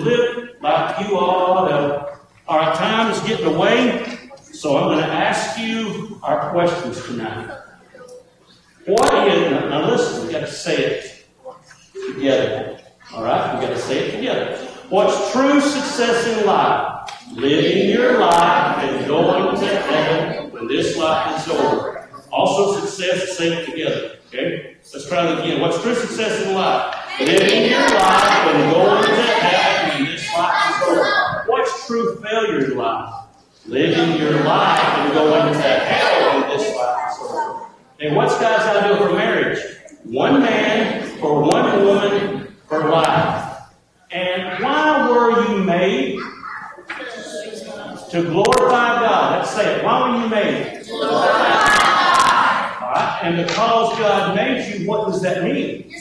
live like you all know. Our time is getting away, so I'm going to ask you our questions tonight. What is, now listen, we got to say it together. All right? we got to say it together. What's true success in life? Living your life and going to heaven when this life is over. Also, success, say it together. Okay? Let's try it again. What's true success in life? Living your life and going to heaven when this life is over. What's true failure in life? Living your life and going to hell when this life is over. And what's God's ideal for marriage? One man for one woman for life. And why were you made? To glorify God. Let's say it. Why were you made? And because God made you, what does that mean?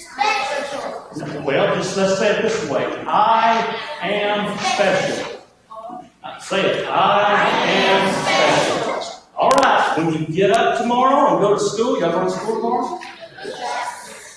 Well, just let's say it this way. I am special. Say it. I am special. All right. When you get up tomorrow and go to school, y'all going to school tomorrow?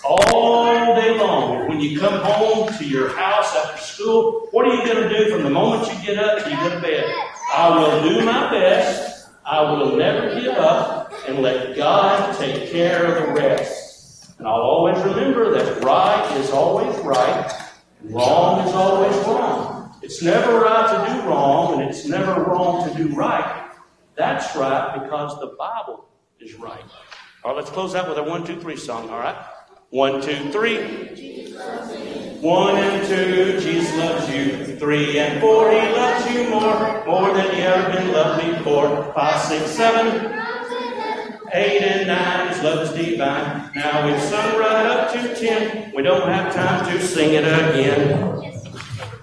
All day long. When you come home to your house after school, what are you going to do from the moment you get up till you go to bed? I will do my best. I will never give up and let God take care of the rest. And I'll always remember that right is always right and wrong is always wrong. It's never right to do wrong and it's never wrong to do right. That's right because the Bible is right. All right, let's close out with a one, two, three song, all right? One, two, three. One and two, Jesus loves you. Three and four, he loves you more, more than you ever been loved before. Five, six, seven. Eight and nine, his love is divine. Now we've sung right up to ten. We don't have time to sing it again.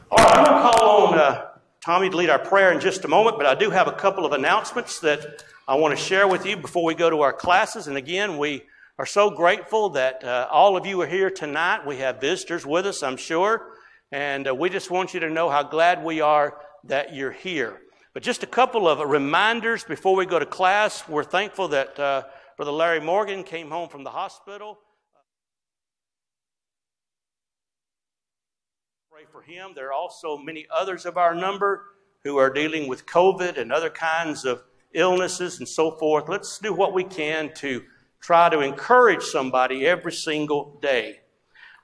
All right, I'm going to call on uh, Tommy to lead our prayer in just a moment, but I do have a couple of announcements that I want to share with you before we go to our classes. And again, we are so grateful that uh, all of you are here tonight. We have visitors with us, I'm sure. And uh, we just want you to know how glad we are that you're here. But just a couple of reminders before we go to class. We're thankful that uh, Brother Larry Morgan came home from the hospital. Pray for him. There are also many others of our number who are dealing with COVID and other kinds of illnesses and so forth. Let's do what we can to try to encourage somebody every single day.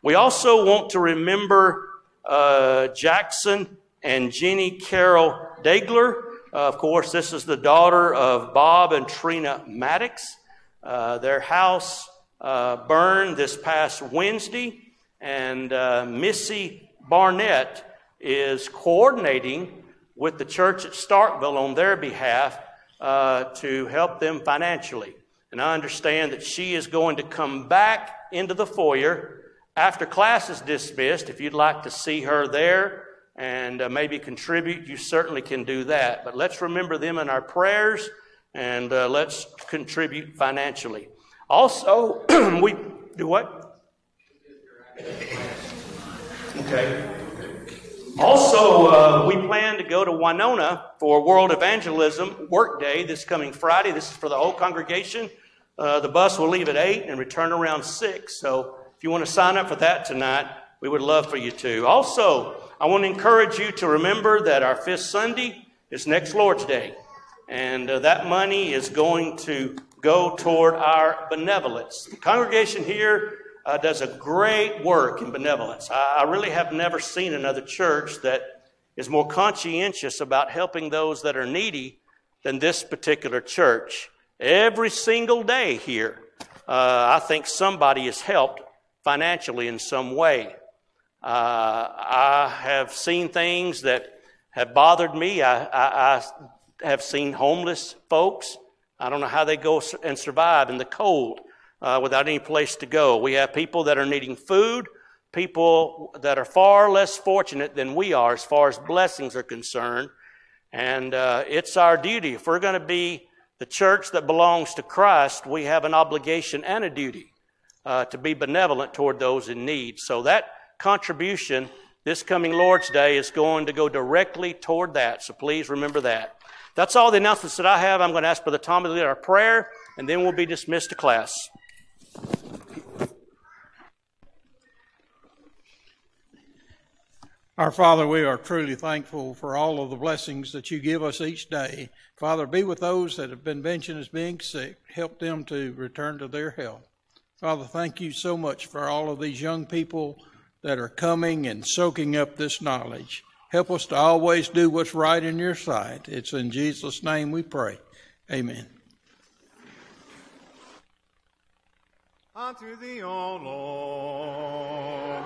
We also want to remember uh, Jackson and Jenny Carol Dagler. Uh, of course, this is the daughter of Bob and Trina Maddox. Uh, their house uh, burned this past Wednesday, and uh, Missy Barnett is coordinating with the church at Starkville on their behalf uh, to help them financially. And I understand that she is going to come back into the foyer after class is dismissed. If you'd like to see her there and uh, maybe contribute, you certainly can do that. But let's remember them in our prayers and uh, let's contribute financially. Also, we do what? Okay. Also, uh, we plan to go to Winona for World Evangelism Work Day this coming Friday. This is for the whole congregation. Uh, the bus will leave at 8 and return around 6. So if you want to sign up for that tonight, we would love for you to. Also, I want to encourage you to remember that our fifth Sunday is next Lord's Day. And uh, that money is going to go toward our benevolence. The congregation here uh, does a great work in benevolence. I, I really have never seen another church that is more conscientious about helping those that are needy than this particular church. Every single day here, uh, I think somebody is helped financially in some way. Uh, I have seen things that have bothered me. I, I, I, have seen homeless folks. I don't know how they go and survive in the cold uh, without any place to go. We have people that are needing food, people that are far less fortunate than we are as far as blessings are concerned. And uh, it's our duty, if we're going to be the church that belongs to Christ, we have an obligation and a duty uh, to be benevolent toward those in need. So that contribution this coming Lord's Day is going to go directly toward that. So please remember that. That's all the announcements that I have. I'm going to ask Brother Tommy to lead our prayer, and then we'll be dismissed to class. Our Father, we are truly thankful for all of the blessings that you give us each day. Father, be with those that have been mentioned as being sick. Help them to return to their health. Father, thank you so much for all of these young people that are coming and soaking up this knowledge. Help us to always do what's right in your sight. It's in Jesus' name we pray. Amen. Unto thee, O Lord,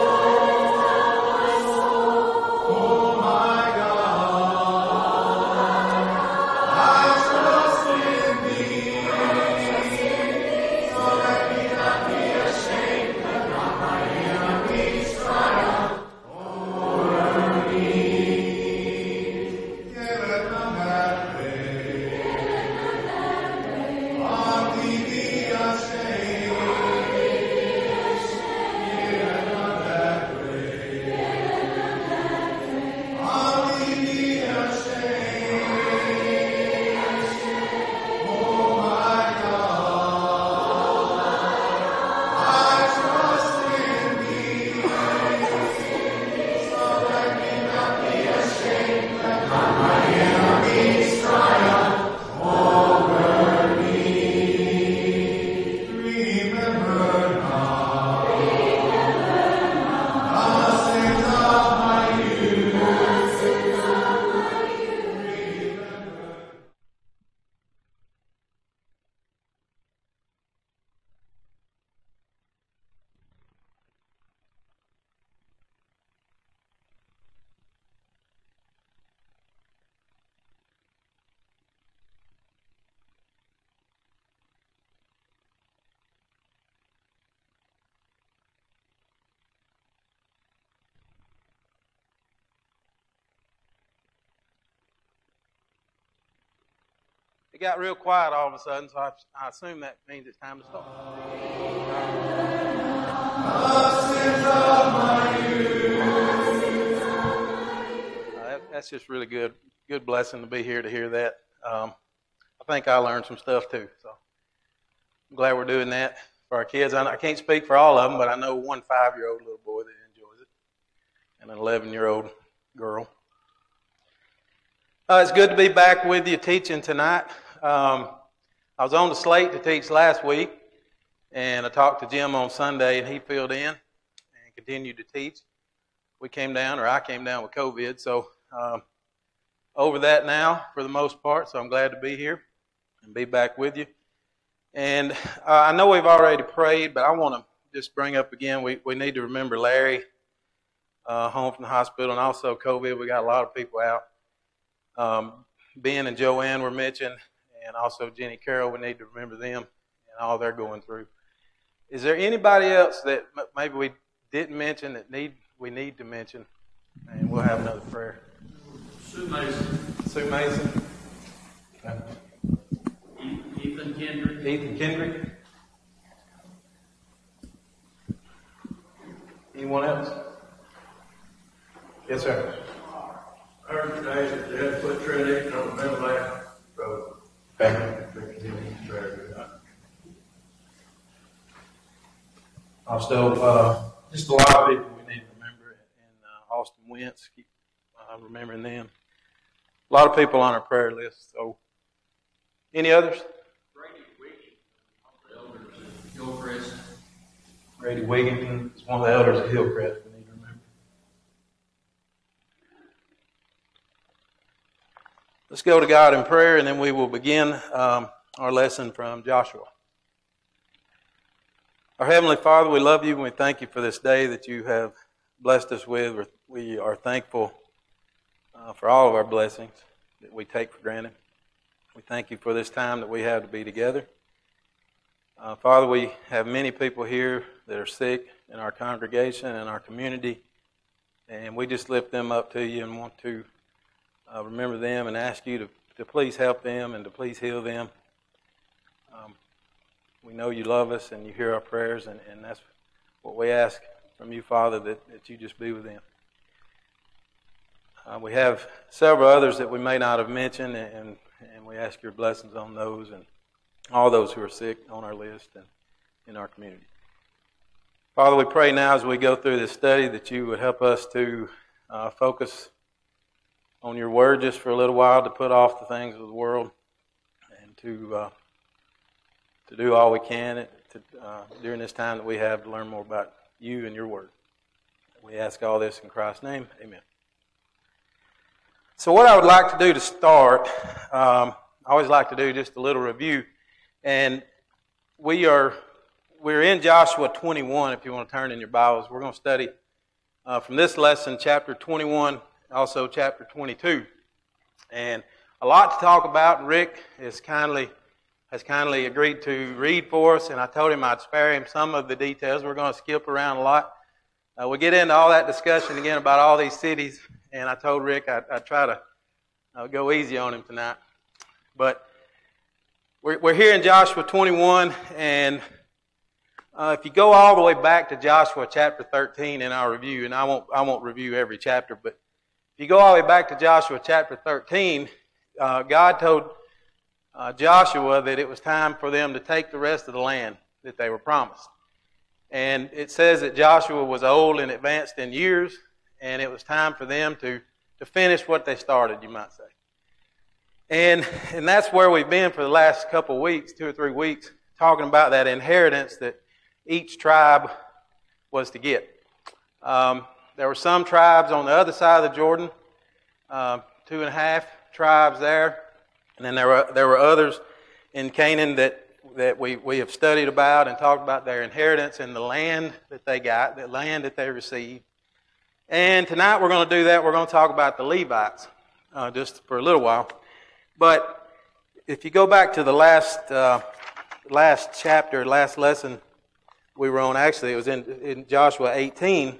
Got real quiet all of a sudden, so I, I assume that means it's time to start. Uh, that, that's just really good, good blessing to be here to hear that. Um, I think I learned some stuff too, so I'm glad we're doing that for our kids. I, I can't speak for all of them, but I know one five-year-old little boy that enjoys it, and an 11-year-old girl. Uh, it's good to be back with you teaching tonight. Um, I was on the slate to teach last week, and I talked to Jim on Sunday, and he filled in and continued to teach. We came down, or I came down with COVID, so um, over that now for the most part. So I'm glad to be here and be back with you. And uh, I know we've already prayed, but I want to just bring up again. We we need to remember Larry uh, home from the hospital, and also COVID. We got a lot of people out. Um, ben and Joanne were mentioned, and also Jenny Carroll. We need to remember them and all they're going through. Is there anybody else that m- maybe we didn't mention that need we need to mention? And we'll have another prayer. Sue Mason, Sue Mason, Ethan Kendrick, Ethan Kendrick. Anyone else? Yes, sir. I heard today that they had to put Eaton on the middle lane road. Okay. Also, uh, just a lot of people we need to remember, and uh, Austin Wentz, keep uh, remembering them. A lot of people on our prayer list. So, any others? Brady at Hillcrest. Brady Wigginton is one of the elders at Hillcrest. We need to remember. Let's go to God in prayer, and then we will begin um, our lesson from Joshua. Our Heavenly Father, we love you and we thank you for this day that you have blessed us with. We're- thankful uh, for all of our blessings that we take for granted. We thank you for this time that we have to be together. Uh, Father, we have many people here that are sick in our congregation and our community, and we just lift them up to you and want to uh, remember them and ask you to, to please help them and to please heal them. Um, we know you love us and you hear our prayers, and, and that's what we ask from you, Father, that, that you just be with them. Uh, we have several others that we may not have mentioned, and, and we ask your blessings on those and all those who are sick on our list and in our community. Father, we pray now as we go through this study that you would help us to uh, focus on your word just for a little while, to put off the things of the world, and to uh, to do all we can to, uh, during this time that we have to learn more about you and your word. We ask all this in Christ's name. Amen. So, what I would like to do to start, um, I always like to do just a little review, and we are we're in Joshua 21. If you want to turn in your Bibles, we're going to study uh, from this lesson, chapter 21, also chapter 22, and a lot to talk about. Rick has kindly has kindly agreed to read for us, and I told him I'd spare him some of the details. We're going to skip around a lot. Uh, we get into all that discussion again about all these cities and I told Rick I'd, I'd try to uh, go easy on him tonight. But we're, we're here in Joshua 21, and uh, if you go all the way back to Joshua chapter 13 in our review, and I won't, I won't review every chapter, but you go all the way back to Joshua chapter 13, uh, God told uh, Joshua that it was time for them to take the rest of the land that they were promised. And it says that Joshua was old and advanced in years, and it was time for them to, to finish what they started, you might say. And, and that's where we've been for the last couple weeks, two or three weeks, talking about that inheritance that each tribe was to get. Um, there were some tribes on the other side of the Jordan, uh, two and a half tribes there, and then there were, there were others in Canaan that, that we, we have studied about and talked about their inheritance and the land that they got, the land that they received. And tonight we're going to do that. We're going to talk about the Levites uh, just for a little while. But if you go back to the last uh, last chapter, last lesson we were on, actually it was in, in Joshua 18.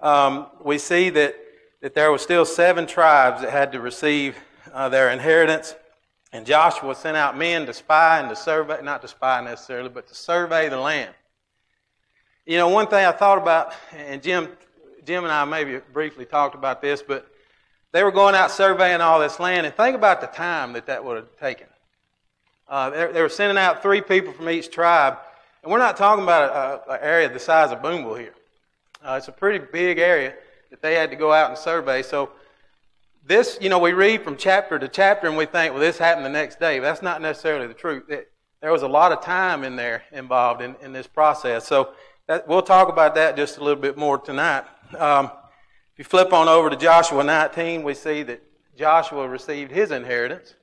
Um, we see that that there were still seven tribes that had to receive uh, their inheritance, and Joshua sent out men to spy and to survey, not to spy necessarily, but to survey the land. You know, one thing I thought about, and Jim Jim and I maybe briefly talked about this, but they were going out surveying all this land, and think about the time that that would have taken. Uh, they, they, were sending out three people from each tribe, and we're not talking about an area the size of Boonville here. Uh, it's a pretty big area that they had to go out and survey. So this, you know, we read from chapter to chapter, and we think, well, this happened the next day. That's not necessarily the truth. It, there was a lot of time in there involved in, in this process. So that, we'll talk about that just a little bit more tonight. Um, if you flip on over to Joshua 19, we see that Joshua received his inheritance,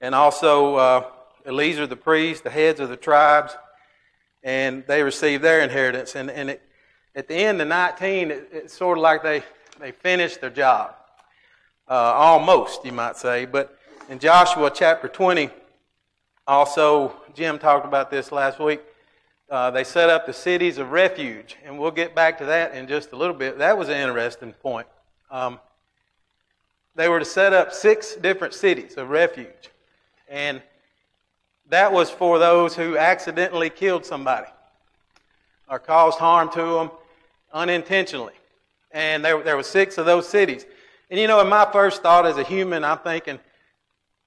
and also uh, Eleazar the priest, the heads of the tribes, and they received their inheritance. And, and it, at the end of 19, it, it's sort of like they, they finished their job. Uh, almost, you might say. But in Joshua chapter 20, also, Jim talked about this last week uh, they set up the cities of refuge, and we'll get back to that in just a little bit. That was an interesting point. Um, they were to set up six different cities of refuge, and that was for those who accidentally killed somebody or caused harm to them unintentionally. And there, there were six of those cities. And you know, in my first thought as a human, I'm thinking,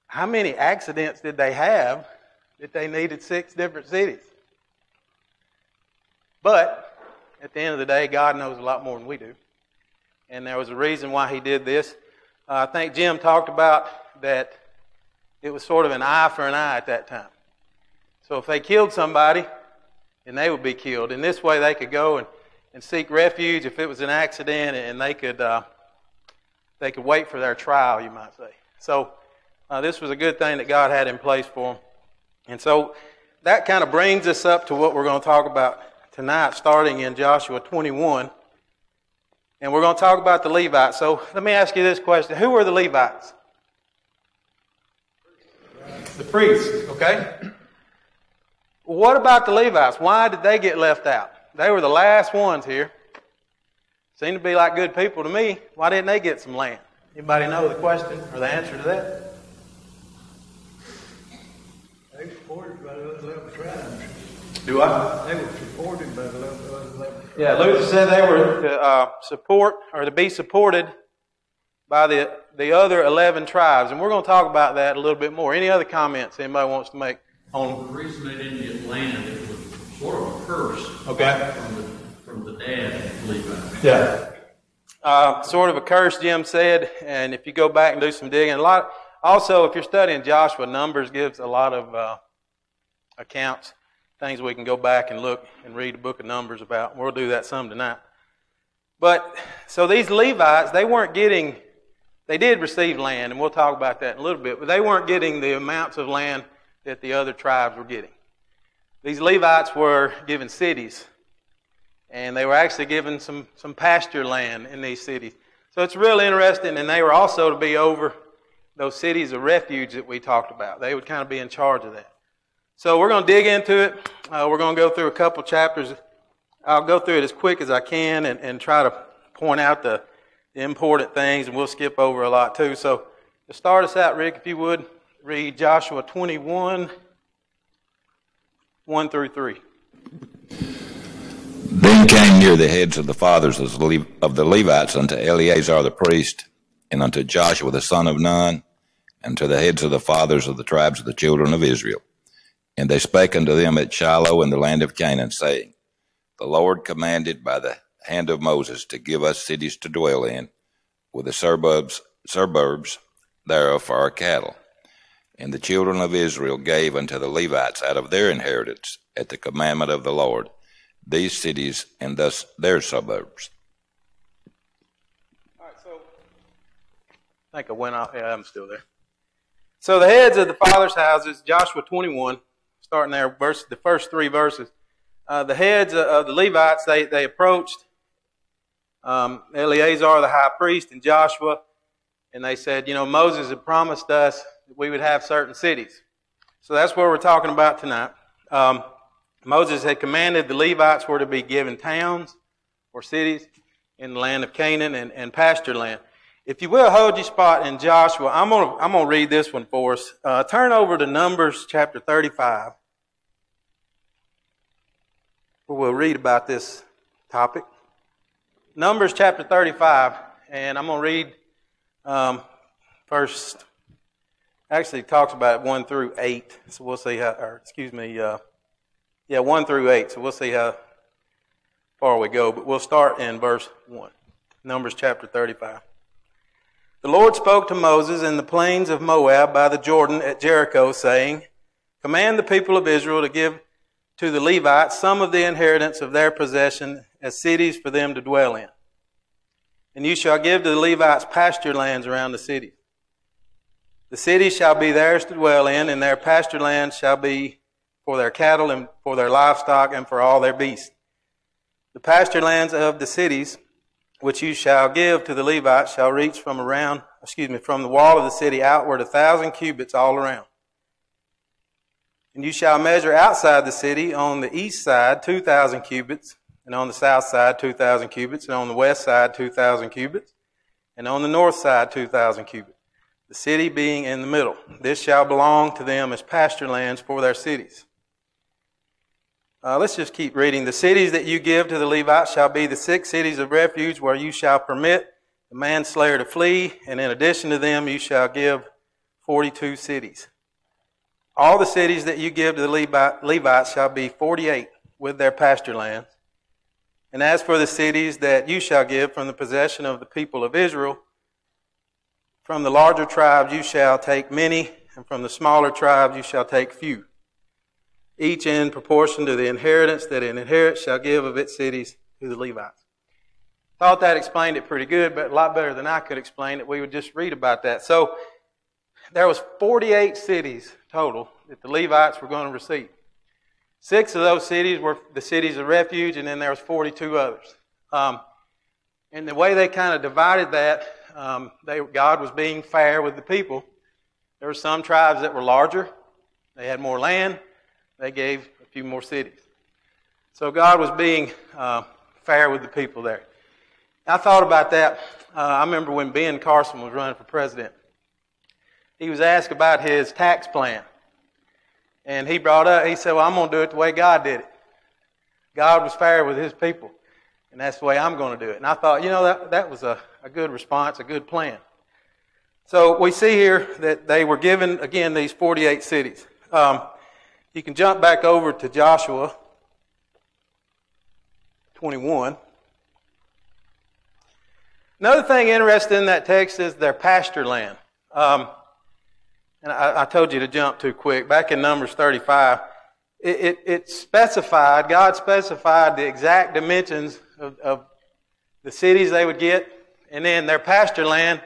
how many accidents did they have that they needed six different cities? But at the end of the day, God knows a lot more than we do. And there was a reason why He did this. Uh, I think Jim talked about that it was sort of an eye for an eye at that time. So if they killed somebody, then they would be killed. In this way, they could go and, and seek refuge if it was an accident, and they could uh, they could wait for their trial, you might say. So uh, this was a good thing that God had in place for them. And so that kind of brings us up to what we're going to talk about tonight, starting in Joshua 21. And we're going to talk about the Levites. So let me ask you this question Who were the Levites? The priests, okay? What about the Levites? Why did they get left out? They were the last ones here. Seem to be like good people to me. Why didn't they get some land? Anybody know the question or the answer to that? They were supported by the other tribes. Do I? They were supported by the other Yeah, Luther said they were to uh, support or to be supported by the, the other 11 tribes. And we're going to talk about that a little bit more. Any other comments anybody wants to make on? The reason they didn't get land, it was sort of a curse Okay. from the, from the dad, Levi. Yeah. Uh, sort of a curse, Jim said. And if you go back and do some digging, a lot. Also, if you're studying Joshua, Numbers gives a lot of uh, accounts, things we can go back and look and read the book of Numbers about. We'll do that some tonight. But so these Levites, they weren't getting. They did receive land, and we'll talk about that in a little bit. But they weren't getting the amounts of land that the other tribes were getting. These Levites were given cities and they were actually given some, some pasture land in these cities. So it's really interesting, and they were also to be over those cities of refuge that we talked about. They would kind of be in charge of that. So we're going to dig into it. Uh, we're going to go through a couple chapters. I'll go through it as quick as I can and, and try to point out the, the important things, and we'll skip over a lot too. So to start us out, Rick, if you would, read Joshua 21, 1 through 3. Then came near the heads of the fathers of the Levites unto Eleazar the priest, and unto Joshua the son of Nun, and to the heads of the fathers of the tribes of the children of Israel. And they spake unto them at Shiloh in the land of Canaan, saying, The Lord commanded by the hand of Moses to give us cities to dwell in, with the suburbs, suburbs thereof for our cattle. And the children of Israel gave unto the Levites out of their inheritance, at the commandment of the Lord, these cities and thus their suburbs. All right, so I think I went off. Yeah, I'm still there. So the heads of the fathers' houses, Joshua 21, starting there, verse, the first three verses. Uh, the heads of, the Levites, they, they approached um, Eleazar, the high priest, and Joshua, and they said, you know, Moses had promised us we would have certain cities. So that's what we're talking about tonight. Um, Moses had commanded the Levites were to be given towns or cities in the land of Canaan and, and pasture land. If you will, hold your spot in Joshua. I'm going to I'm gonna read this one for us. Uh, turn over to Numbers chapter 35. Where we'll read about this topic. Numbers chapter 35, and I'm going to read um, first. Actually, it talks about 1 through 8. So we'll see how, or excuse me, uh, yeah, 1 through 8. So we'll see how far we go. But we'll start in verse 1. Numbers chapter 35. The Lord spoke to Moses in the plains of Moab by the Jordan at Jericho, saying, Command the people of Israel to give to the Levites some of the inheritance of their possession as cities for them to dwell in. And you shall give to the Levites pasture lands around the cities. The cities shall be theirs to dwell in, and their pasture lands shall be for their cattle and for their livestock and for all their beasts. The pasture lands of the cities which you shall give to the Levites shall reach from around, excuse me, from the wall of the city outward a thousand cubits all around. And you shall measure outside the city on the east side two thousand cubits, and on the south side two thousand cubits, and on the west side two thousand cubits, and on the north side two thousand cubits. The city being in the middle. This shall belong to them as pasture lands for their cities. Uh, let's just keep reading. The cities that you give to the Levites shall be the six cities of refuge where you shall permit the manslayer to flee, and in addition to them, you shall give 42 cities. All the cities that you give to the Levites shall be 48 with their pasture lands. And as for the cities that you shall give from the possession of the people of Israel, from the larger tribes you shall take many, and from the smaller tribes you shall take few each in proportion to the inheritance that an inherit shall give of its cities to the Levites. Thought that explained it pretty good, but a lot better than I could explain it. We would just read about that. So there was 48 cities total that the Levites were going to receive. Six of those cities were the cities of refuge, and then there was 42 others. Um, and the way they kind of divided that, um, they, God was being fair with the people. There were some tribes that were larger; they had more land they gave a few more cities. So God was being uh, fair with the people there. I thought about that. Uh, I remember when Ben Carson was running for president. He was asked about his tax plan. And he brought up, he said, Well, I'm going to do it the way God did it. God was fair with his people. And that's the way I'm going to do it. And I thought, you know, that, that was a, a good response, a good plan. So we see here that they were given, again, these 48 cities. Um, you can jump back over to Joshua 21. Another thing interesting in that text is their pasture land. Um, and I, I, told you to jump too quick. Back in Numbers 35, it, it, it specified, God specified the exact dimensions of, of the cities they would get, and then their pasture land.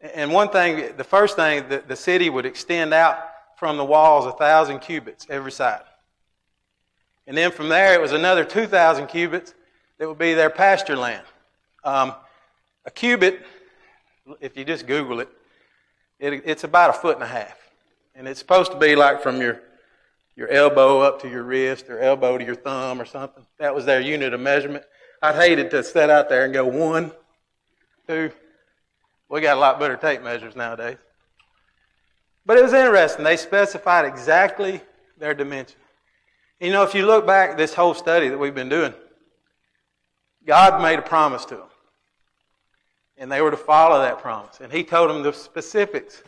And one thing, the first thing, the, the city would extend out from the walls a thousand cubits every side. And then from there, it was another 2,000 cubits that would be their pasture land. Um, a cubit, if you just Google it, it, it's about a foot and a half. And it's supposed to be like from your, your elbow up to your wrist or elbow to your thumb or something. That was their unit of measurement. I'd hated to set out there and go one, two. We got a lot better tape measures nowadays. But it was interesting. They specified exactly their dimension. You know, if you look back this whole study that we've been doing, God made a promise to them. And they were to follow that promise. And He told them the specifics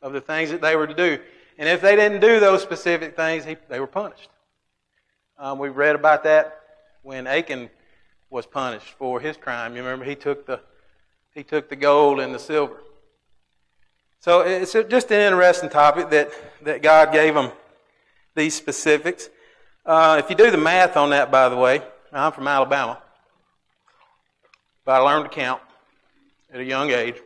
of the things that they were to do. And if they didn't do those specific things, he, they were punished. Um, we read about that when Achan was punished for his crime. You remember he took the he took the gold and the silver. So it's just an interesting topic that, that God gave them these specifics. Uh, if you do the math on that, by the way, I'm from Alabama, but I learned to count at a young age.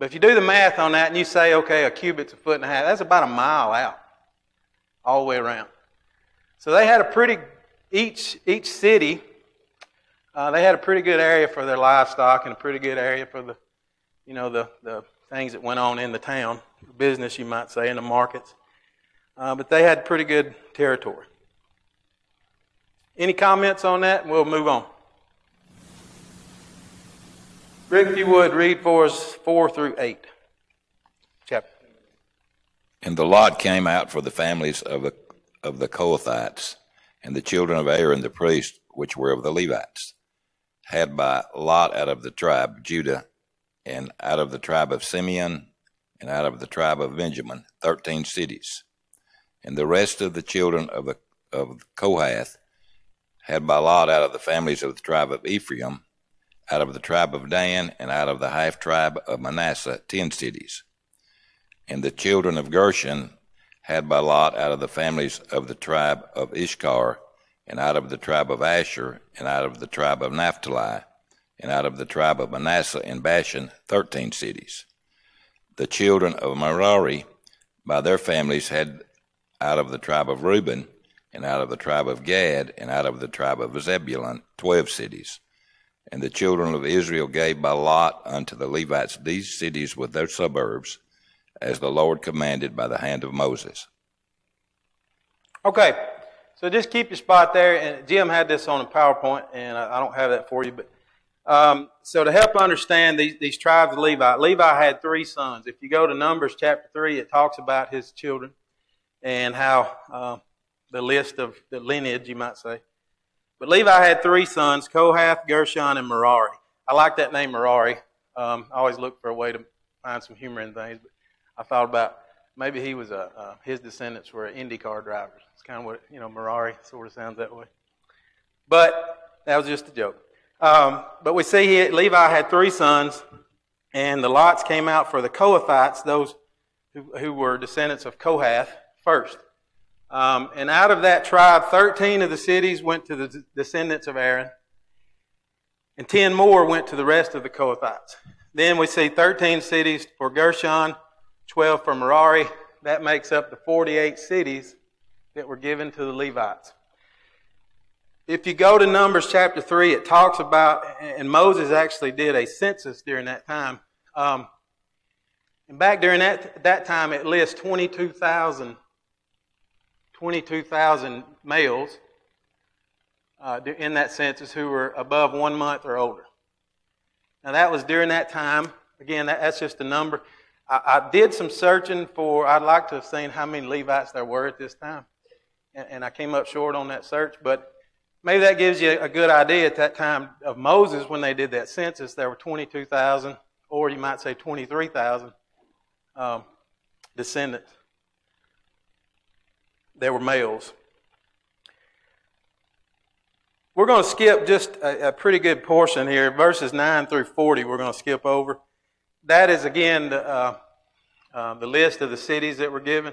But if you do the math on that and you say, okay, a cubit's a foot and a half, that's about a mile out, all the way around. So they had a pretty, each, each city, uh, they had a pretty good area for their livestock and a pretty good area for the, you know, the, the things that went on in the town, business, you might say, in the markets. Uh, but they had pretty good territory. Any comments on that? We'll move on. Rick, if you would, read for us 4 through 8. Chapter. And the lot came out for the families of the, of the Kohathites, and the children of Aaron the priest, which were of the Levites, had by lot out of the tribe of Judah, and out of the tribe of Simeon, and out of the tribe of Benjamin, thirteen cities. And the rest of the children of the of Kohath had by lot out of the families of the tribe of Ephraim, out of the tribe of Dan, and out of the half tribe of Manasseh, ten cities. And the children of Gershon had by lot out of the families of the tribe of Issachar, and out of the tribe of Asher, and out of the tribe of Naphtali, and out of the tribe of Manasseh and Bashan, thirteen cities. The children of Merari, by their families, had out of the tribe of Reuben, and out of the tribe of Gad, and out of the tribe of Zebulun, twelve cities. And the children of Israel gave by lot unto the Levites these cities with their suburbs, as the Lord commanded by the hand of Moses. Okay, so just keep your spot there. And Jim had this on a PowerPoint, and I don't have that for you. But um, so to help understand these, these tribes of Levi, Levi had three sons. If you go to Numbers chapter three, it talks about his children and how uh, the list of the lineage, you might say. But Levi had three sons Kohath, Gershon, and Merari. I like that name, Merari. Um, I always look for a way to find some humor in things. But I thought about maybe he was a, uh, his descendants were IndyCar drivers. It's kind of what, you know, Merari sort of sounds that way. But that was just a joke. Um, but we see here, Levi had three sons, and the lots came out for the Kohathites, those who, who were descendants of Kohath, first. Um, and out of that tribe, 13 of the cities went to the descendants of Aaron, and 10 more went to the rest of the Kohathites. Then we see 13 cities for Gershon, 12 for Merari. That makes up the 48 cities that were given to the Levites. If you go to Numbers chapter 3, it talks about, and Moses actually did a census during that time. Um, and back during that, that time, it lists 22,000 22,000 males uh, in that census who were above one month or older. Now, that was during that time. Again, that, that's just a number. I, I, did some searching for, I'd like to have seen how many Levites there were at this time. And, and I came up short on that search, but maybe that gives you a good idea at that time of Moses when they did that census. There were 22,000, or you might say 23,000 um, descendants. They were males. We're going to skip just a, a, pretty good portion here, verses 9 through 40, we're going to skip over. That is, again, the, uh, uh, the list of the cities that were given.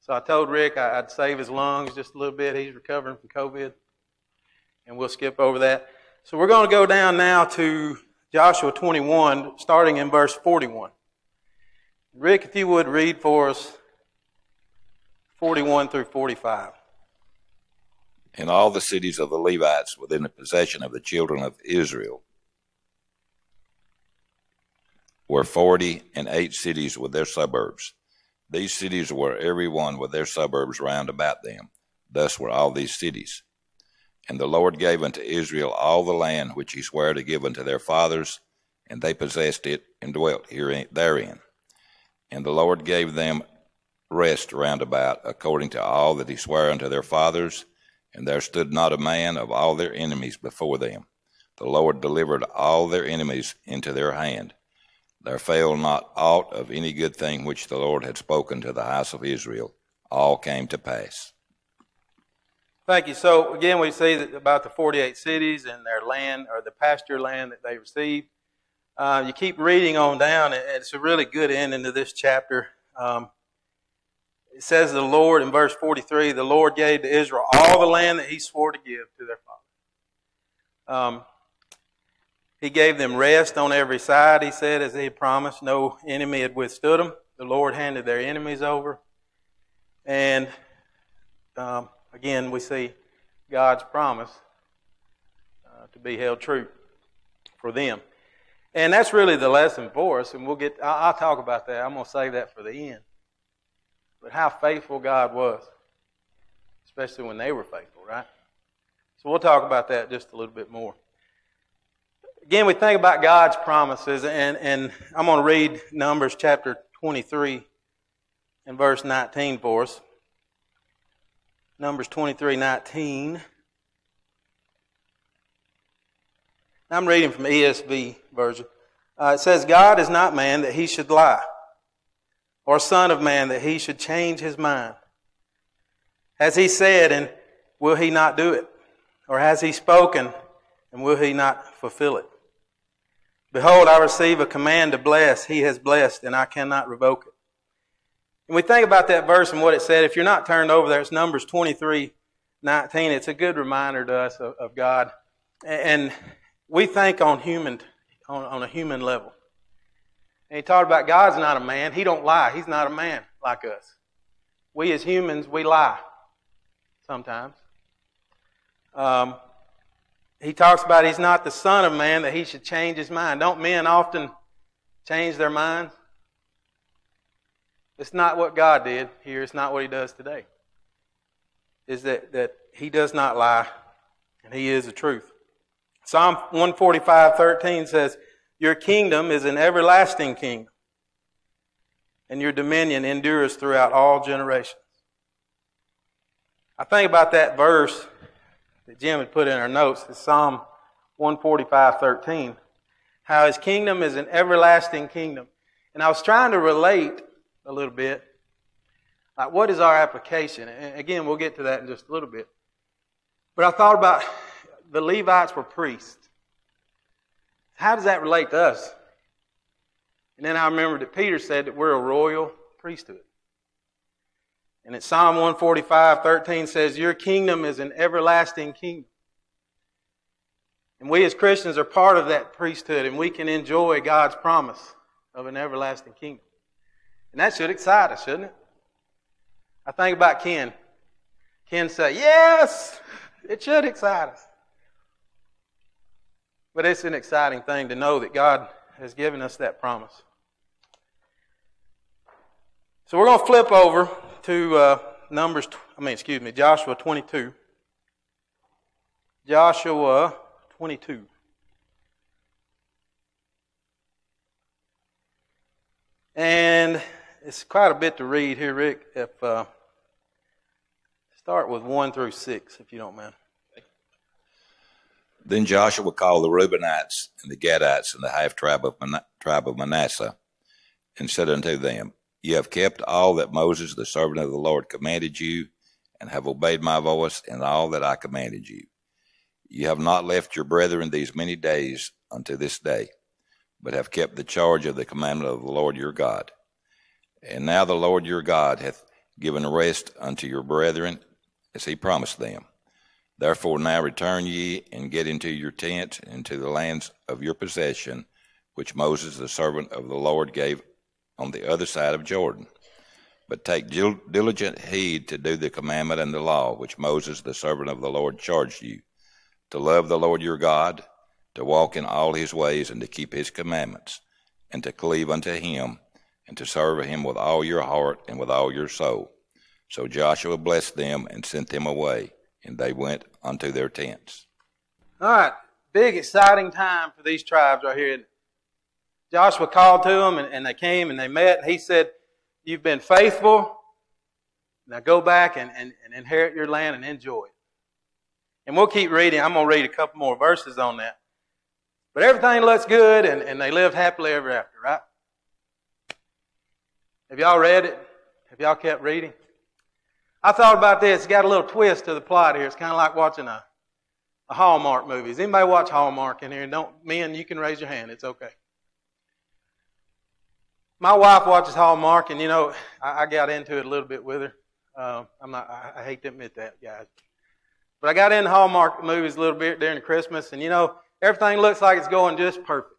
So I told Rick I'd save his lungs just a little bit. He's recovering from COVID. And we'll skip over that. So we're going to go down now to Joshua 21, starting in verse 41. Rick, if you would read for us 41 through 45 in all the cities of the Levites within the possession of the children of Israel were forty and eight cities with their suburbs. These cities were every one with their suburbs round about them. Thus were all these cities. And the Lord gave unto Israel all the land which he sware to give unto their fathers, and they possessed it and dwelt herein, therein. And the Lord gave them rest round about, according to all that he sware unto their fathers, and there stood not a man of all their enemies before them. The Lord delivered all their enemies into their hand. There fell not aught of any good thing which the Lord had spoken to the house of Israel. All came to pass. Thank you. So again, we see about the 48 cities and their land, or the pasture land that they received. Uh, you keep reading on down, and it's a really good ending to this chapter. Um, it says the Lord in verse 43 the Lord gave to Israel all the land that he swore to give to their father. Um, he gave them rest on every side, he said, as he had promised. No enemy had withstood them. The Lord handed their enemies over. And um, again, we see God's promise uh, to be held true for them. And that's really the lesson for us, and we'll get, I'll, I'll talk about that. I'm going to save that for the end but how faithful God was, especially when they were faithful, right? So we'll talk about that just a little bit more. Again, we think about God's promises, and, and I'm going to read Numbers chapter 23 and verse 19 for us. Numbers 23 19. I'm reading from ESV version. Uh, it says, God is not man that he should lie or Son of Man that he should change his mind? Has he said, and will he not do it? Or has he spoken, and will he not fulfill it? Behold, I receive a command to bless. He has blessed, and I cannot revoke it. And we think about that verse and what it said. If you're not turned over there, it's Numbers 23 19. It's a good reminder to us of, of God. And we think on human, on, on a human level. And he talked about God's not a man. He don't lie. He's not a man like us. We as humans, we lie sometimes. Um, he talks about he's not the son of man that he should change his mind. Don't men often change their minds? It's not what God did here. It's not what he does today. Is that, that he does not lie and he is the truth. Psalm 145, 13 says, your kingdom is an everlasting kingdom, and your dominion endures throughout all generations. I think about that verse that Jim had put in our notes, it's Psalm 145 13, how his kingdom is an everlasting kingdom. And I was trying to relate a little bit, like what is our application? And again, we'll get to that in just a little bit. But I thought about the Levites were priests. How does that relate to us? And then I remember that Peter said that we're a royal priesthood. And at Psalm 145, 13 says, Your kingdom is an everlasting kingdom. And we as Christians are part of that priesthood, and we can enjoy God's promise of an everlasting kingdom. And that should excite us, shouldn't it? I think about Ken. Ken said, Yes, it should excite us. But it's an exciting thing to know that God has given us that promise. So we're going to flip over to uh, Numbers, I mean, excuse me, Joshua 22. Joshua 22. And it's quite a bit to read here, Rick. If uh, start with 1 through 6, if you don't mind. Then Joshua called the Reubenites and the Gadites and the half tribe of, Man- tribe of Manasseh and said unto them, You have kept all that Moses, the servant of the Lord, commanded you, and have obeyed my voice in all that I commanded you. You have not left your brethren these many days unto this day, but have kept the charge of the commandment of the Lord your God. And now the Lord your God hath given rest unto your brethren, as he promised them. Therefore now return ye and get into your tents and into the lands of your possession, which Moses the servant of the Lord gave on the other side of Jordan. But take diligent heed to do the commandment and the law which Moses the servant of the Lord charged you, to love the Lord your God, to walk in all his ways, and to keep his commandments, and to cleave unto him, and to serve him with all your heart and with all your soul. So Joshua blessed them and sent them away, and they went unto their tents. All right, big exciting time for these tribes right here. Joshua called to them, and, and they came and they met. And he said, You've been faithful. Now go back and, and, and inherit your land and enjoy it. And we'll keep reading. I'm going to read a couple more verses on that. But everything looks good, and, and they lived happily ever after, right? Have y'all read it? Have y'all kept reading? I thought about this. It's got a little twist to the plot here. It's kind of like watching a, a Hallmark movie. Does anybody watch Hallmark in here? Don't men, you can raise your hand. It's okay. My wife watches Hallmark, and you know, I, I got into it a little bit with her. Uh, I'm not. I, I hate to admit that, guys. But I got into Hallmark movies a little bit during Christmas, and you know, everything looks like it's going just perfect.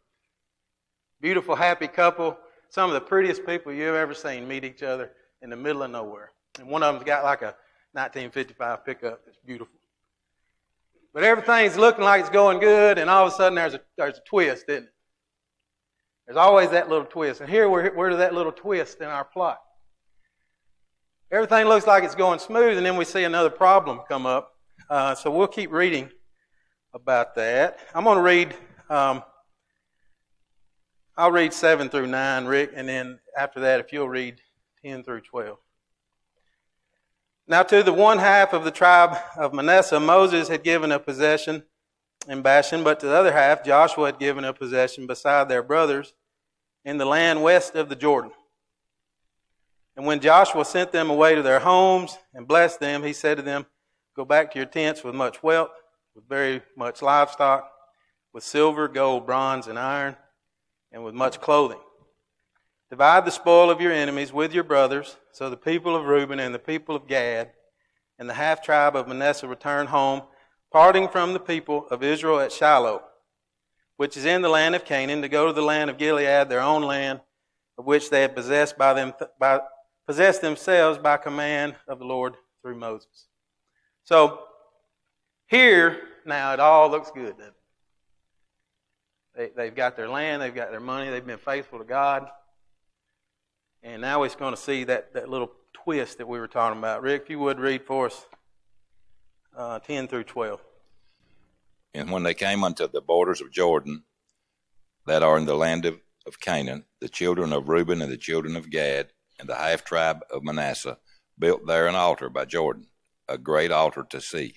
Beautiful, happy couple. Some of the prettiest people you've ever seen meet each other in the middle of nowhere. And one of them's got like a 1955 pickup that's beautiful. But everything's looking like it's going good, and all of a sudden there's a, there's a twist, isn't it? There's always that little twist. And here we're, we're to that little twist in our plot. Everything looks like it's going smooth, and then we see another problem come up. Uh, so we'll keep reading about that. I'm going to read, um, I'll read 7 through 9, Rick, and then after that, if you'll read 10 through 12. Now, to the one half of the tribe of Manasseh, Moses had given a possession in Bashan, but to the other half, Joshua had given a possession beside their brothers in the land west of the Jordan. And when Joshua sent them away to their homes and blessed them, he said to them, Go back to your tents with much wealth, with very much livestock, with silver, gold, bronze, and iron, and with much clothing. Divide the spoil of your enemies with your brothers. So the people of Reuben and the people of Gad and the half tribe of Manasseh returned home, parting from the people of Israel at Shiloh which is in the land of Canaan, to go to the land of Gilead, their own land, of which they had possessed by them by possessed themselves by command of the Lord through Moses. So here now it all looks good. They, they've got their land, they've got their money, they've been faithful to God. And now we're going to see that, that little twist that we were talking about. Rick, if you would read for us uh, 10 through 12. And when they came unto the borders of Jordan, that are in the land of, of Canaan, the children of Reuben and the children of Gad and the half tribe of Manasseh built there an altar by Jordan, a great altar to see.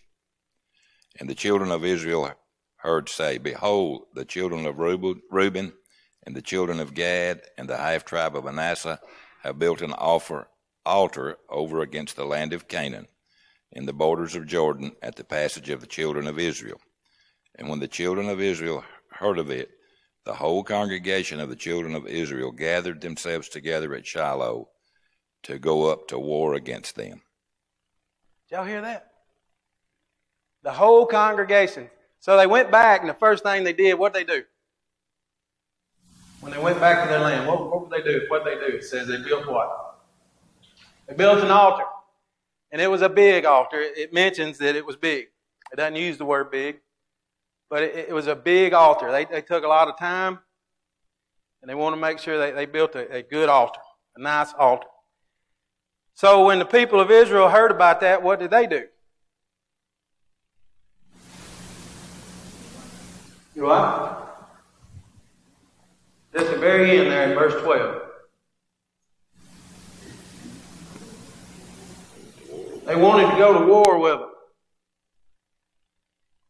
And the children of Israel heard say, Behold, the children of Reuben and the children of Gad and the half tribe of Manasseh have built an offer, altar over against the land of Canaan in the borders of Jordan at the passage of the children of Israel. And when the children of Israel heard of it, the whole congregation of the children of Israel gathered themselves together at Shiloh to go up to war against them. Did y'all hear that? The whole congregation. So they went back, and the first thing they did, what did they do? When they went back to their land, what, what would they do? What they do? It says they built what? They built an altar. And it was a big altar. It mentions that it was big. It doesn't use the word big. But it, it was a big altar. They, they took a lot of time, and they want to make sure they, they built a, a good altar, a nice altar. So when the people of Israel heard about that, what did they do? You what? Just the very end there in verse 12. They wanted to go to war with them.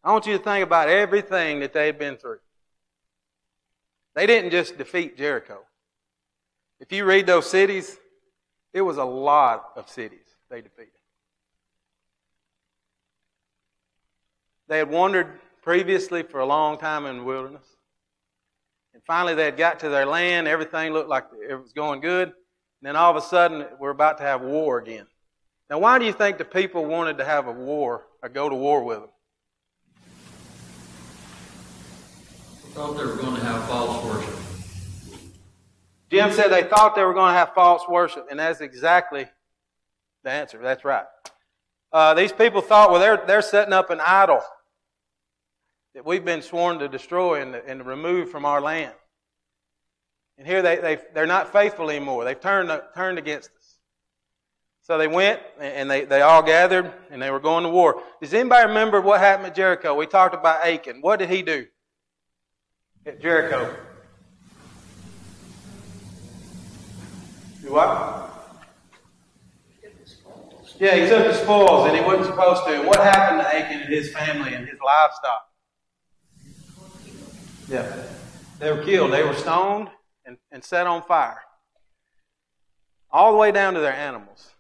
I want you to think about everything that they've been through. They didn't just defeat Jericho. If you read those cities, It was a lot of cities they defeated. They had wandered previously for a long time in the wilderness. Finally, they had got to their land. Everything looked like it was going good. And then all of a sudden, we're about to have war again. Now, why do you think the people wanted to have a war or go to war with them? They Thought they were going to have false worship. Jim said they thought they were going to have false worship, and that's exactly the answer. That's right. Uh, these people thought, well, they're, they're setting up an idol that we've been sworn to destroy and, and remove from our land. And here they, they, they're not faithful anymore. They've turned, turned against us. So they went and they, they all gathered and they were going to war. Does anybody remember what happened at Jericho? We talked about Achan. What did he do at Jericho? Do what? Yeah, he took the spoils and he wasn't supposed to. And what happened to Achan and his family and his livestock? Yeah. They were killed. They were stoned and, and set on fire. All the way down to their animals.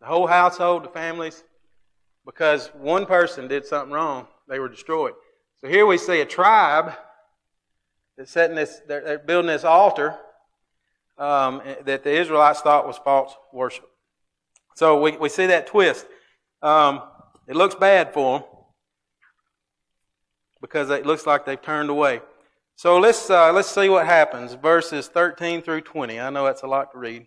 The whole household, the families, because one person did something wrong, they were destroyed. So here we see a tribe that's setting this, they're, they're building this altar um, that the Israelites thought was false worship. So we, we see that twist. Um, it looks bad for them because it looks like they've turned away. So let's, uh, let's see what happens. Verses 13 through 20. I know that's a lot to read.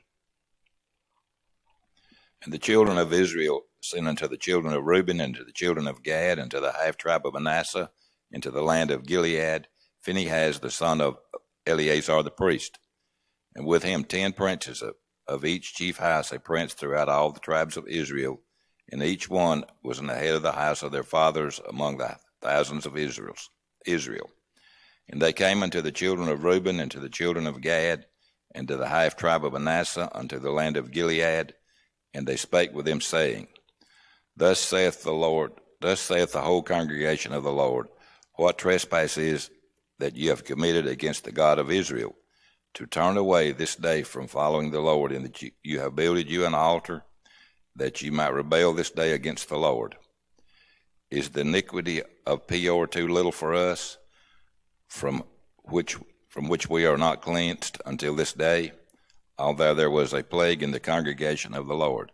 And the children of Israel sent unto the children of Reuben, and to the children of Gad, and to the half tribe of Manasseh, into the land of Gilead, Phinehas the son of Eleazar the priest, and with him ten princes of, of each chief house, a prince throughout all the tribes of Israel, and each one was in the head of the house of their fathers among the thousands of Israel's, Israel. And they came unto the children of Reuben, and to the children of Gad, and to the half tribe of Manasseh, unto the land of Gilead, and they spake with them, saying, Thus saith the Lord, thus saith the whole congregation of the Lord, What trespass is that ye have committed against the God of Israel, to turn away this day from following the Lord, and that you have builded you an altar, that ye might rebel this day against the Lord? Is the iniquity of Peor too little for us? From which from which we are not cleansed until this day, although there was a plague in the congregation of the Lord.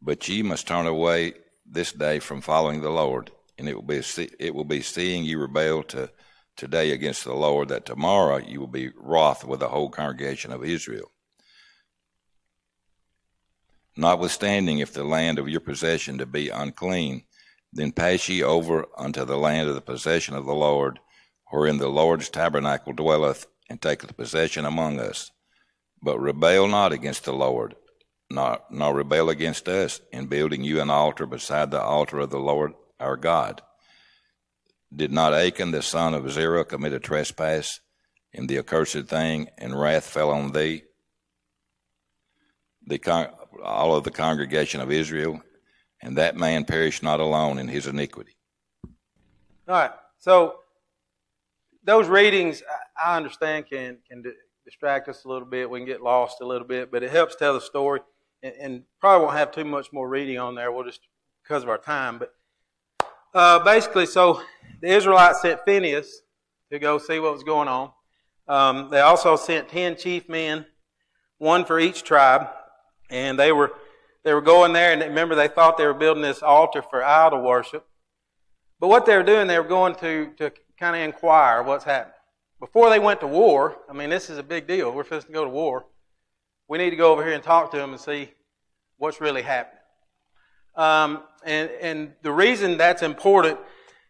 But ye must turn away this day from following the Lord, and it will be it will be seeing you rebel to today against the Lord that tomorrow you will be wroth with the whole congregation of Israel. Notwithstanding, if the land of your possession to be unclean, then pass ye over unto the land of the possession of the Lord wherein the Lord's tabernacle dwelleth, and taketh possession among us. But rebel not against the Lord, nor, nor rebel against us, in building you an altar beside the altar of the Lord our God. Did not Achan the son of Zerah commit a trespass in the accursed thing, and wrath fell on thee? The con- all of the congregation of Israel, and that man perished not alone in his iniquity. All right. So those readings, I understand, can can distract us a little bit. We can get lost a little bit, but it helps tell the story. And, and probably won't have too much more reading on there. We'll just because of our time. But uh, basically, so the Israelites sent Phineas to go see what was going on. Um, they also sent ten chief men, one for each tribe, and they were they were going there. And remember, they thought they were building this altar for idol worship. But what they were doing, they were going to to kind of inquire what's happening. Before they went to war, I mean, this is a big deal. We're supposed to go to war. We need to go over here and talk to them and see what's really happening. Um, and, and the reason that's important,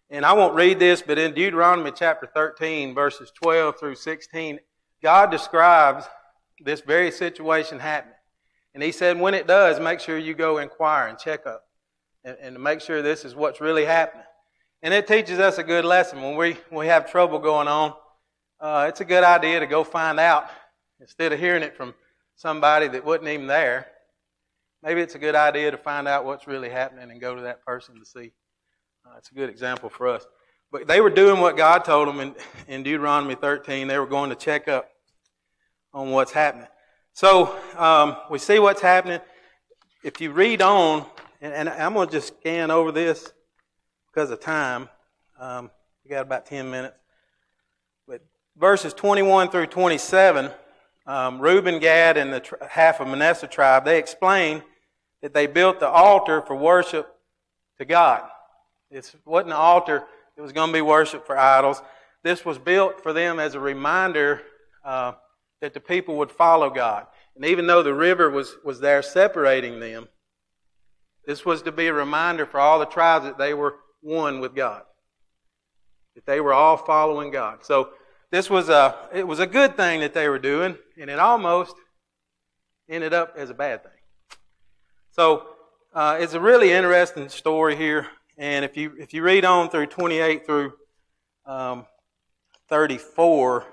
and I won't read this, but in Deuteronomy chapter 13, verses 12 through 16, God describes this very situation happening. And He said, when it does, make sure you go inquire and check up and, and make sure this is what's really happening. And it teaches us a good lesson. When we, we have trouble going on, uh, it's a good idea to go find out instead of hearing it from somebody that wasn't even there. Maybe it's a good idea to find out what's really happening and go to that person to see. Uh, it's a good example for us. But they were doing what God told them in, in Deuteronomy 13. They were going to check up on what's happening. So um, we see what's happening. If you read on, and, and I'm going to just scan over this because of time. Um, we got about 10 minutes. But verses 21 through 27, um, Reuben, Gad, and the half of Manasseh tribe, they explain that they built the altar for worship to God. It wasn't an altar it was going to be worship for idols. This was built for them as a reminder uh, that the people would follow God. And even though the river was, was there separating them, this was to be a reminder for all the tribes that they were one with God. That they were all following God. So this was a, it was a good thing that they were doing, and it almost ended up as a bad thing. So uh, it's a really interesting story here. And if you, if you read on through 28 through um, 34,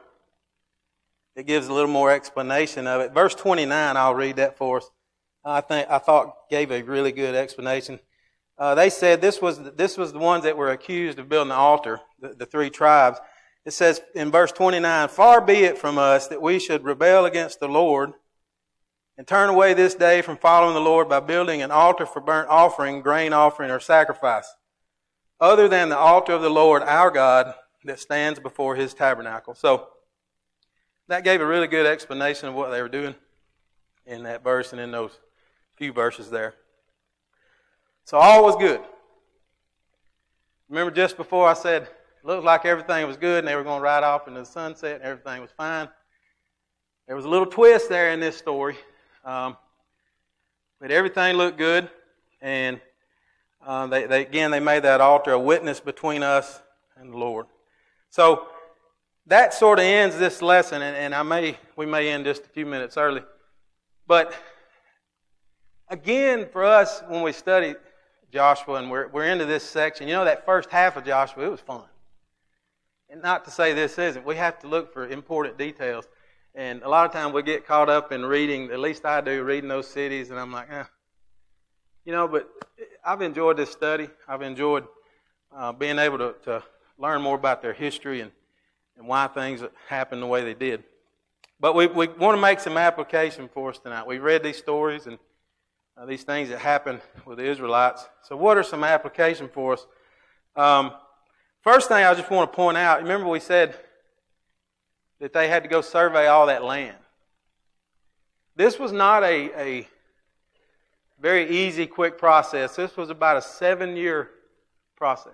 it gives a little more explanation of it. Verse 29, I'll read that for us. I think I thought gave a really good explanation. Uh, they said this was this was the ones that were accused of building the altar, the, the three tribes. It says in verse 29, "Far be it from us that we should rebel against the Lord and turn away this day from following the Lord by building an altar for burnt offering, grain offering, or sacrifice, other than the altar of the Lord our God that stands before his tabernacle. So that gave a really good explanation of what they were doing in that verse and in those few verses there. So all was good. Remember just before I said it looked like everything was good and they were going to ride off into the sunset and everything was fine. There was a little twist there in this story. Um, but everything looked good, and uh, they, they, again they made that altar a witness between us and the Lord. So that sort of ends this lesson, and, and I may we may end just a few minutes early. But again, for us when we study Joshua and we're we're into this section, you know that first half of Joshua, it was fun. And not to say this isn't, we have to look for important details. And a lot of times we get caught up in reading, at least I do, reading those cities, and I'm like, eh. You know, but I've enjoyed this study. I've enjoyed uh, being able to, to learn more about their history and, and why things happened the way they did. But we, we want to make some application for us tonight. We read these stories and uh, these things that happened with the Israelites. So, what are some application for us? Um, first thing I just want to point out remember, we said that they had to go survey all that land. This was not a, a very easy, quick process. This was about a seven year process.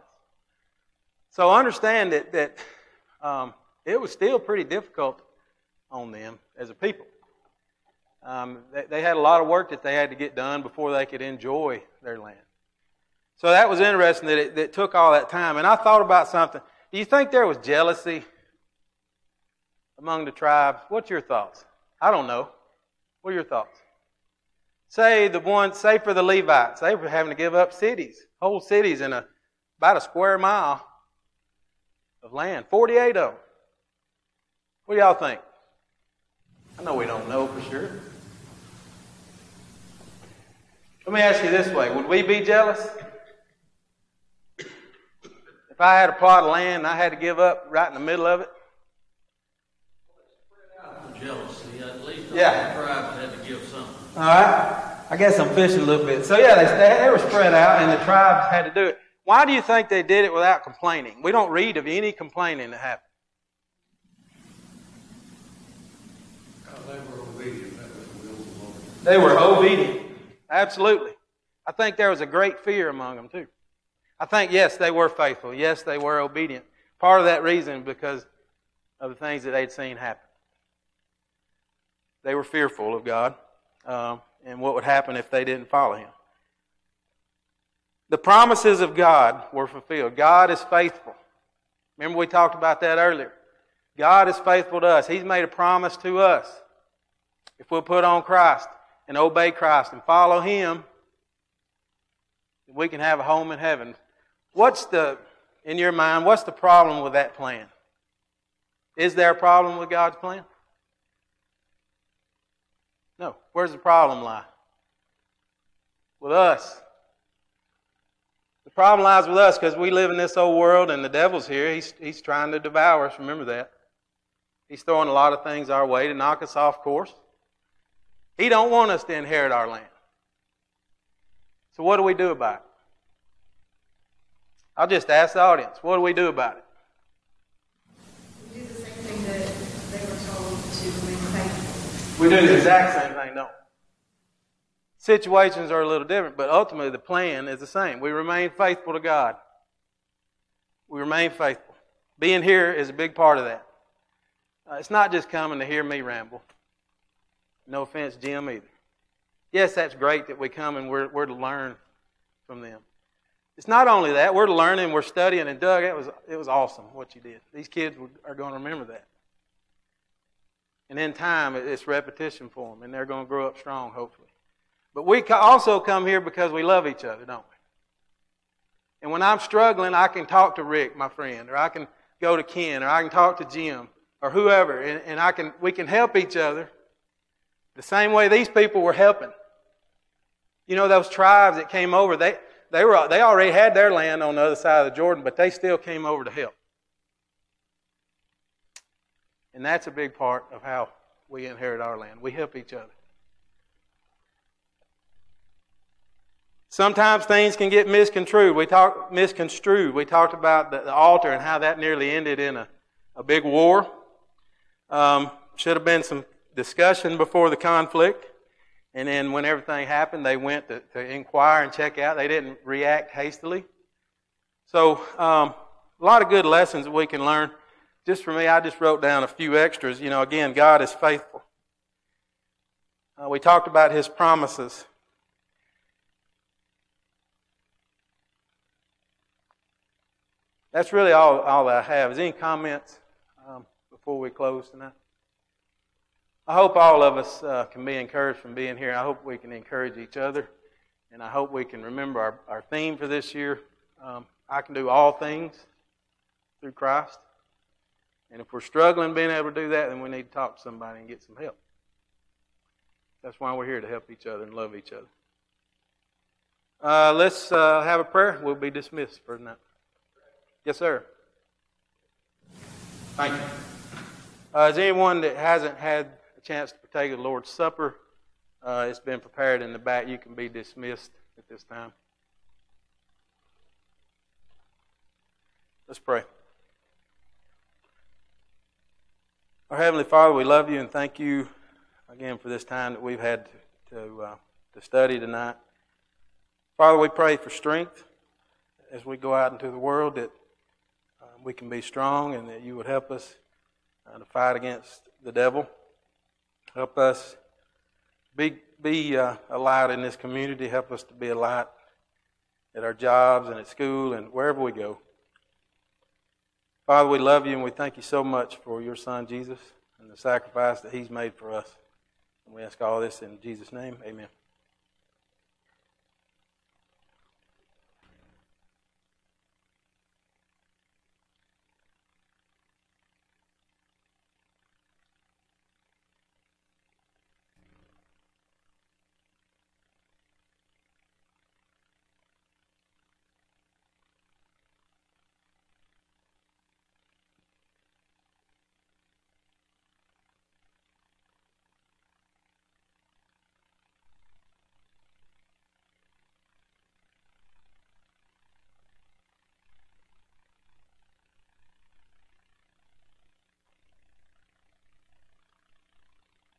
So understand that, that um, it was still pretty difficult on them as a people. Um, they, they, had a lot of work that they had to get done before they could enjoy their land. So that was interesting that it, that took all that time. And I thought about something. Do you think there was jealousy among the tribes. What's your thoughts? I don't know. What are your thoughts? Say the one, say for the Levites, they were having to give up cities, whole cities in a about a square mile of land, 48 of them. What do y'all think? I know we don't know for sure. Let me ask you this way Would we be jealous? If I had a plot of land and I had to give up right in the middle of it, spread out the jealousy. At least Yeah. the tribes had to give something. All right. I guess I'm fishing a little bit. So yeah, they, they were spread out, and the tribes had to do it. Why do you think they did it without complaining? We don't read of any complaining that happened. They were obedient, that was the will of the Lord. They were obedient. Absolutely. I think there was a great fear among them too. I think yes, they were faithful. Yes, they were obedient. Part of that reason because of the things that they'd seen happen. They were fearful of God um, and what would happen if they didn't follow Him. The promises of God were fulfilled. God is faithful. Remember, we talked about that earlier. God is faithful to us. He's made a promise to us. If we'll put on Christ and obey Christ and follow Him, we can have a home in heaven. What's the, in your mind, what's the problem with that plan? Is there a problem with God's plan? No. Where's the problem lie? With us. The problem lies with us because we live in this old world and the devil's here. He's, he's trying to devour us. Remember that. He's throwing a lot of things our way to knock us off course. He don't want us to inherit our land. So what do we do about it? I'll just ask the audience, what do we do about it? We do the same thing that they were told to remain faithful. We do the exact same thing, don't we? Situations are a little different, but ultimately the plan is the same. We remain faithful to God. We remain faithful. Being here is a big part of that. Uh, it's not just coming to hear me ramble. No offense, Jim, either. Yes, that's great that we come and we're, we're to learn from them. It's not only that, we're learning, we're studying. And Doug, it was, it was awesome what you did. These kids are going to remember that. And in time, it's repetition for them, and they're going to grow up strong, hopefully. But we also come here because we love each other, don't we? And when I'm struggling, I can talk to Rick, my friend, or I can go to Ken, or I can talk to Jim, or whoever, and, and I can, we can help each other the same way these people were helping. You know, those tribes that came over, they, they, were, they already had their land on the other side of the Jordan, but they still came over to help. And that's a big part of how we inherit our land. We help each other. Sometimes things can get misconstrued. We talk misconstrued. We talked about the, the altar and how that nearly ended in a, a big war. Um, should have been some discussion before the conflict. And then when everything happened, they went to, to inquire and check out. They didn't react hastily. So, um, a lot of good lessons we can learn. Just for me, I just wrote down a few extras. You know, again, God is faithful. Uh, we talked about His promises. That's really all, all I have. Is any comments um, before we close tonight? I hope all of us uh, can be encouraged from being here. I hope we can encourage each other. And I hope we can remember our, our theme for this year. Um, I can do all things through Christ. And if we're struggling being able to do that, then we need to talk to somebody and get some help. That's why we're here to help each other and love each other. Uh, let's uh, have a prayer. We'll be dismissed for tonight. Yes, sir. Thank you. Uh, is anyone that hasn't had chance to partake of the Lord's Supper? Uh, it's been prepared in the back. You can be dismissed at this time. Let's pray. Our Heavenly Father, we love you and thank you again for this time that we've had to, to, uh, to study tonight. Father, we pray for strength as we go out into the world that we can be strong and that you would help us uh, to fight against the devil. Help us be, be uh, a light in this community. Help us to be a light at our jobs and at school and wherever we go. Father, we love you and we thank you so much for your son Jesus and the sacrifice that he's made for us. And we ask all this in Jesus' name. Amen.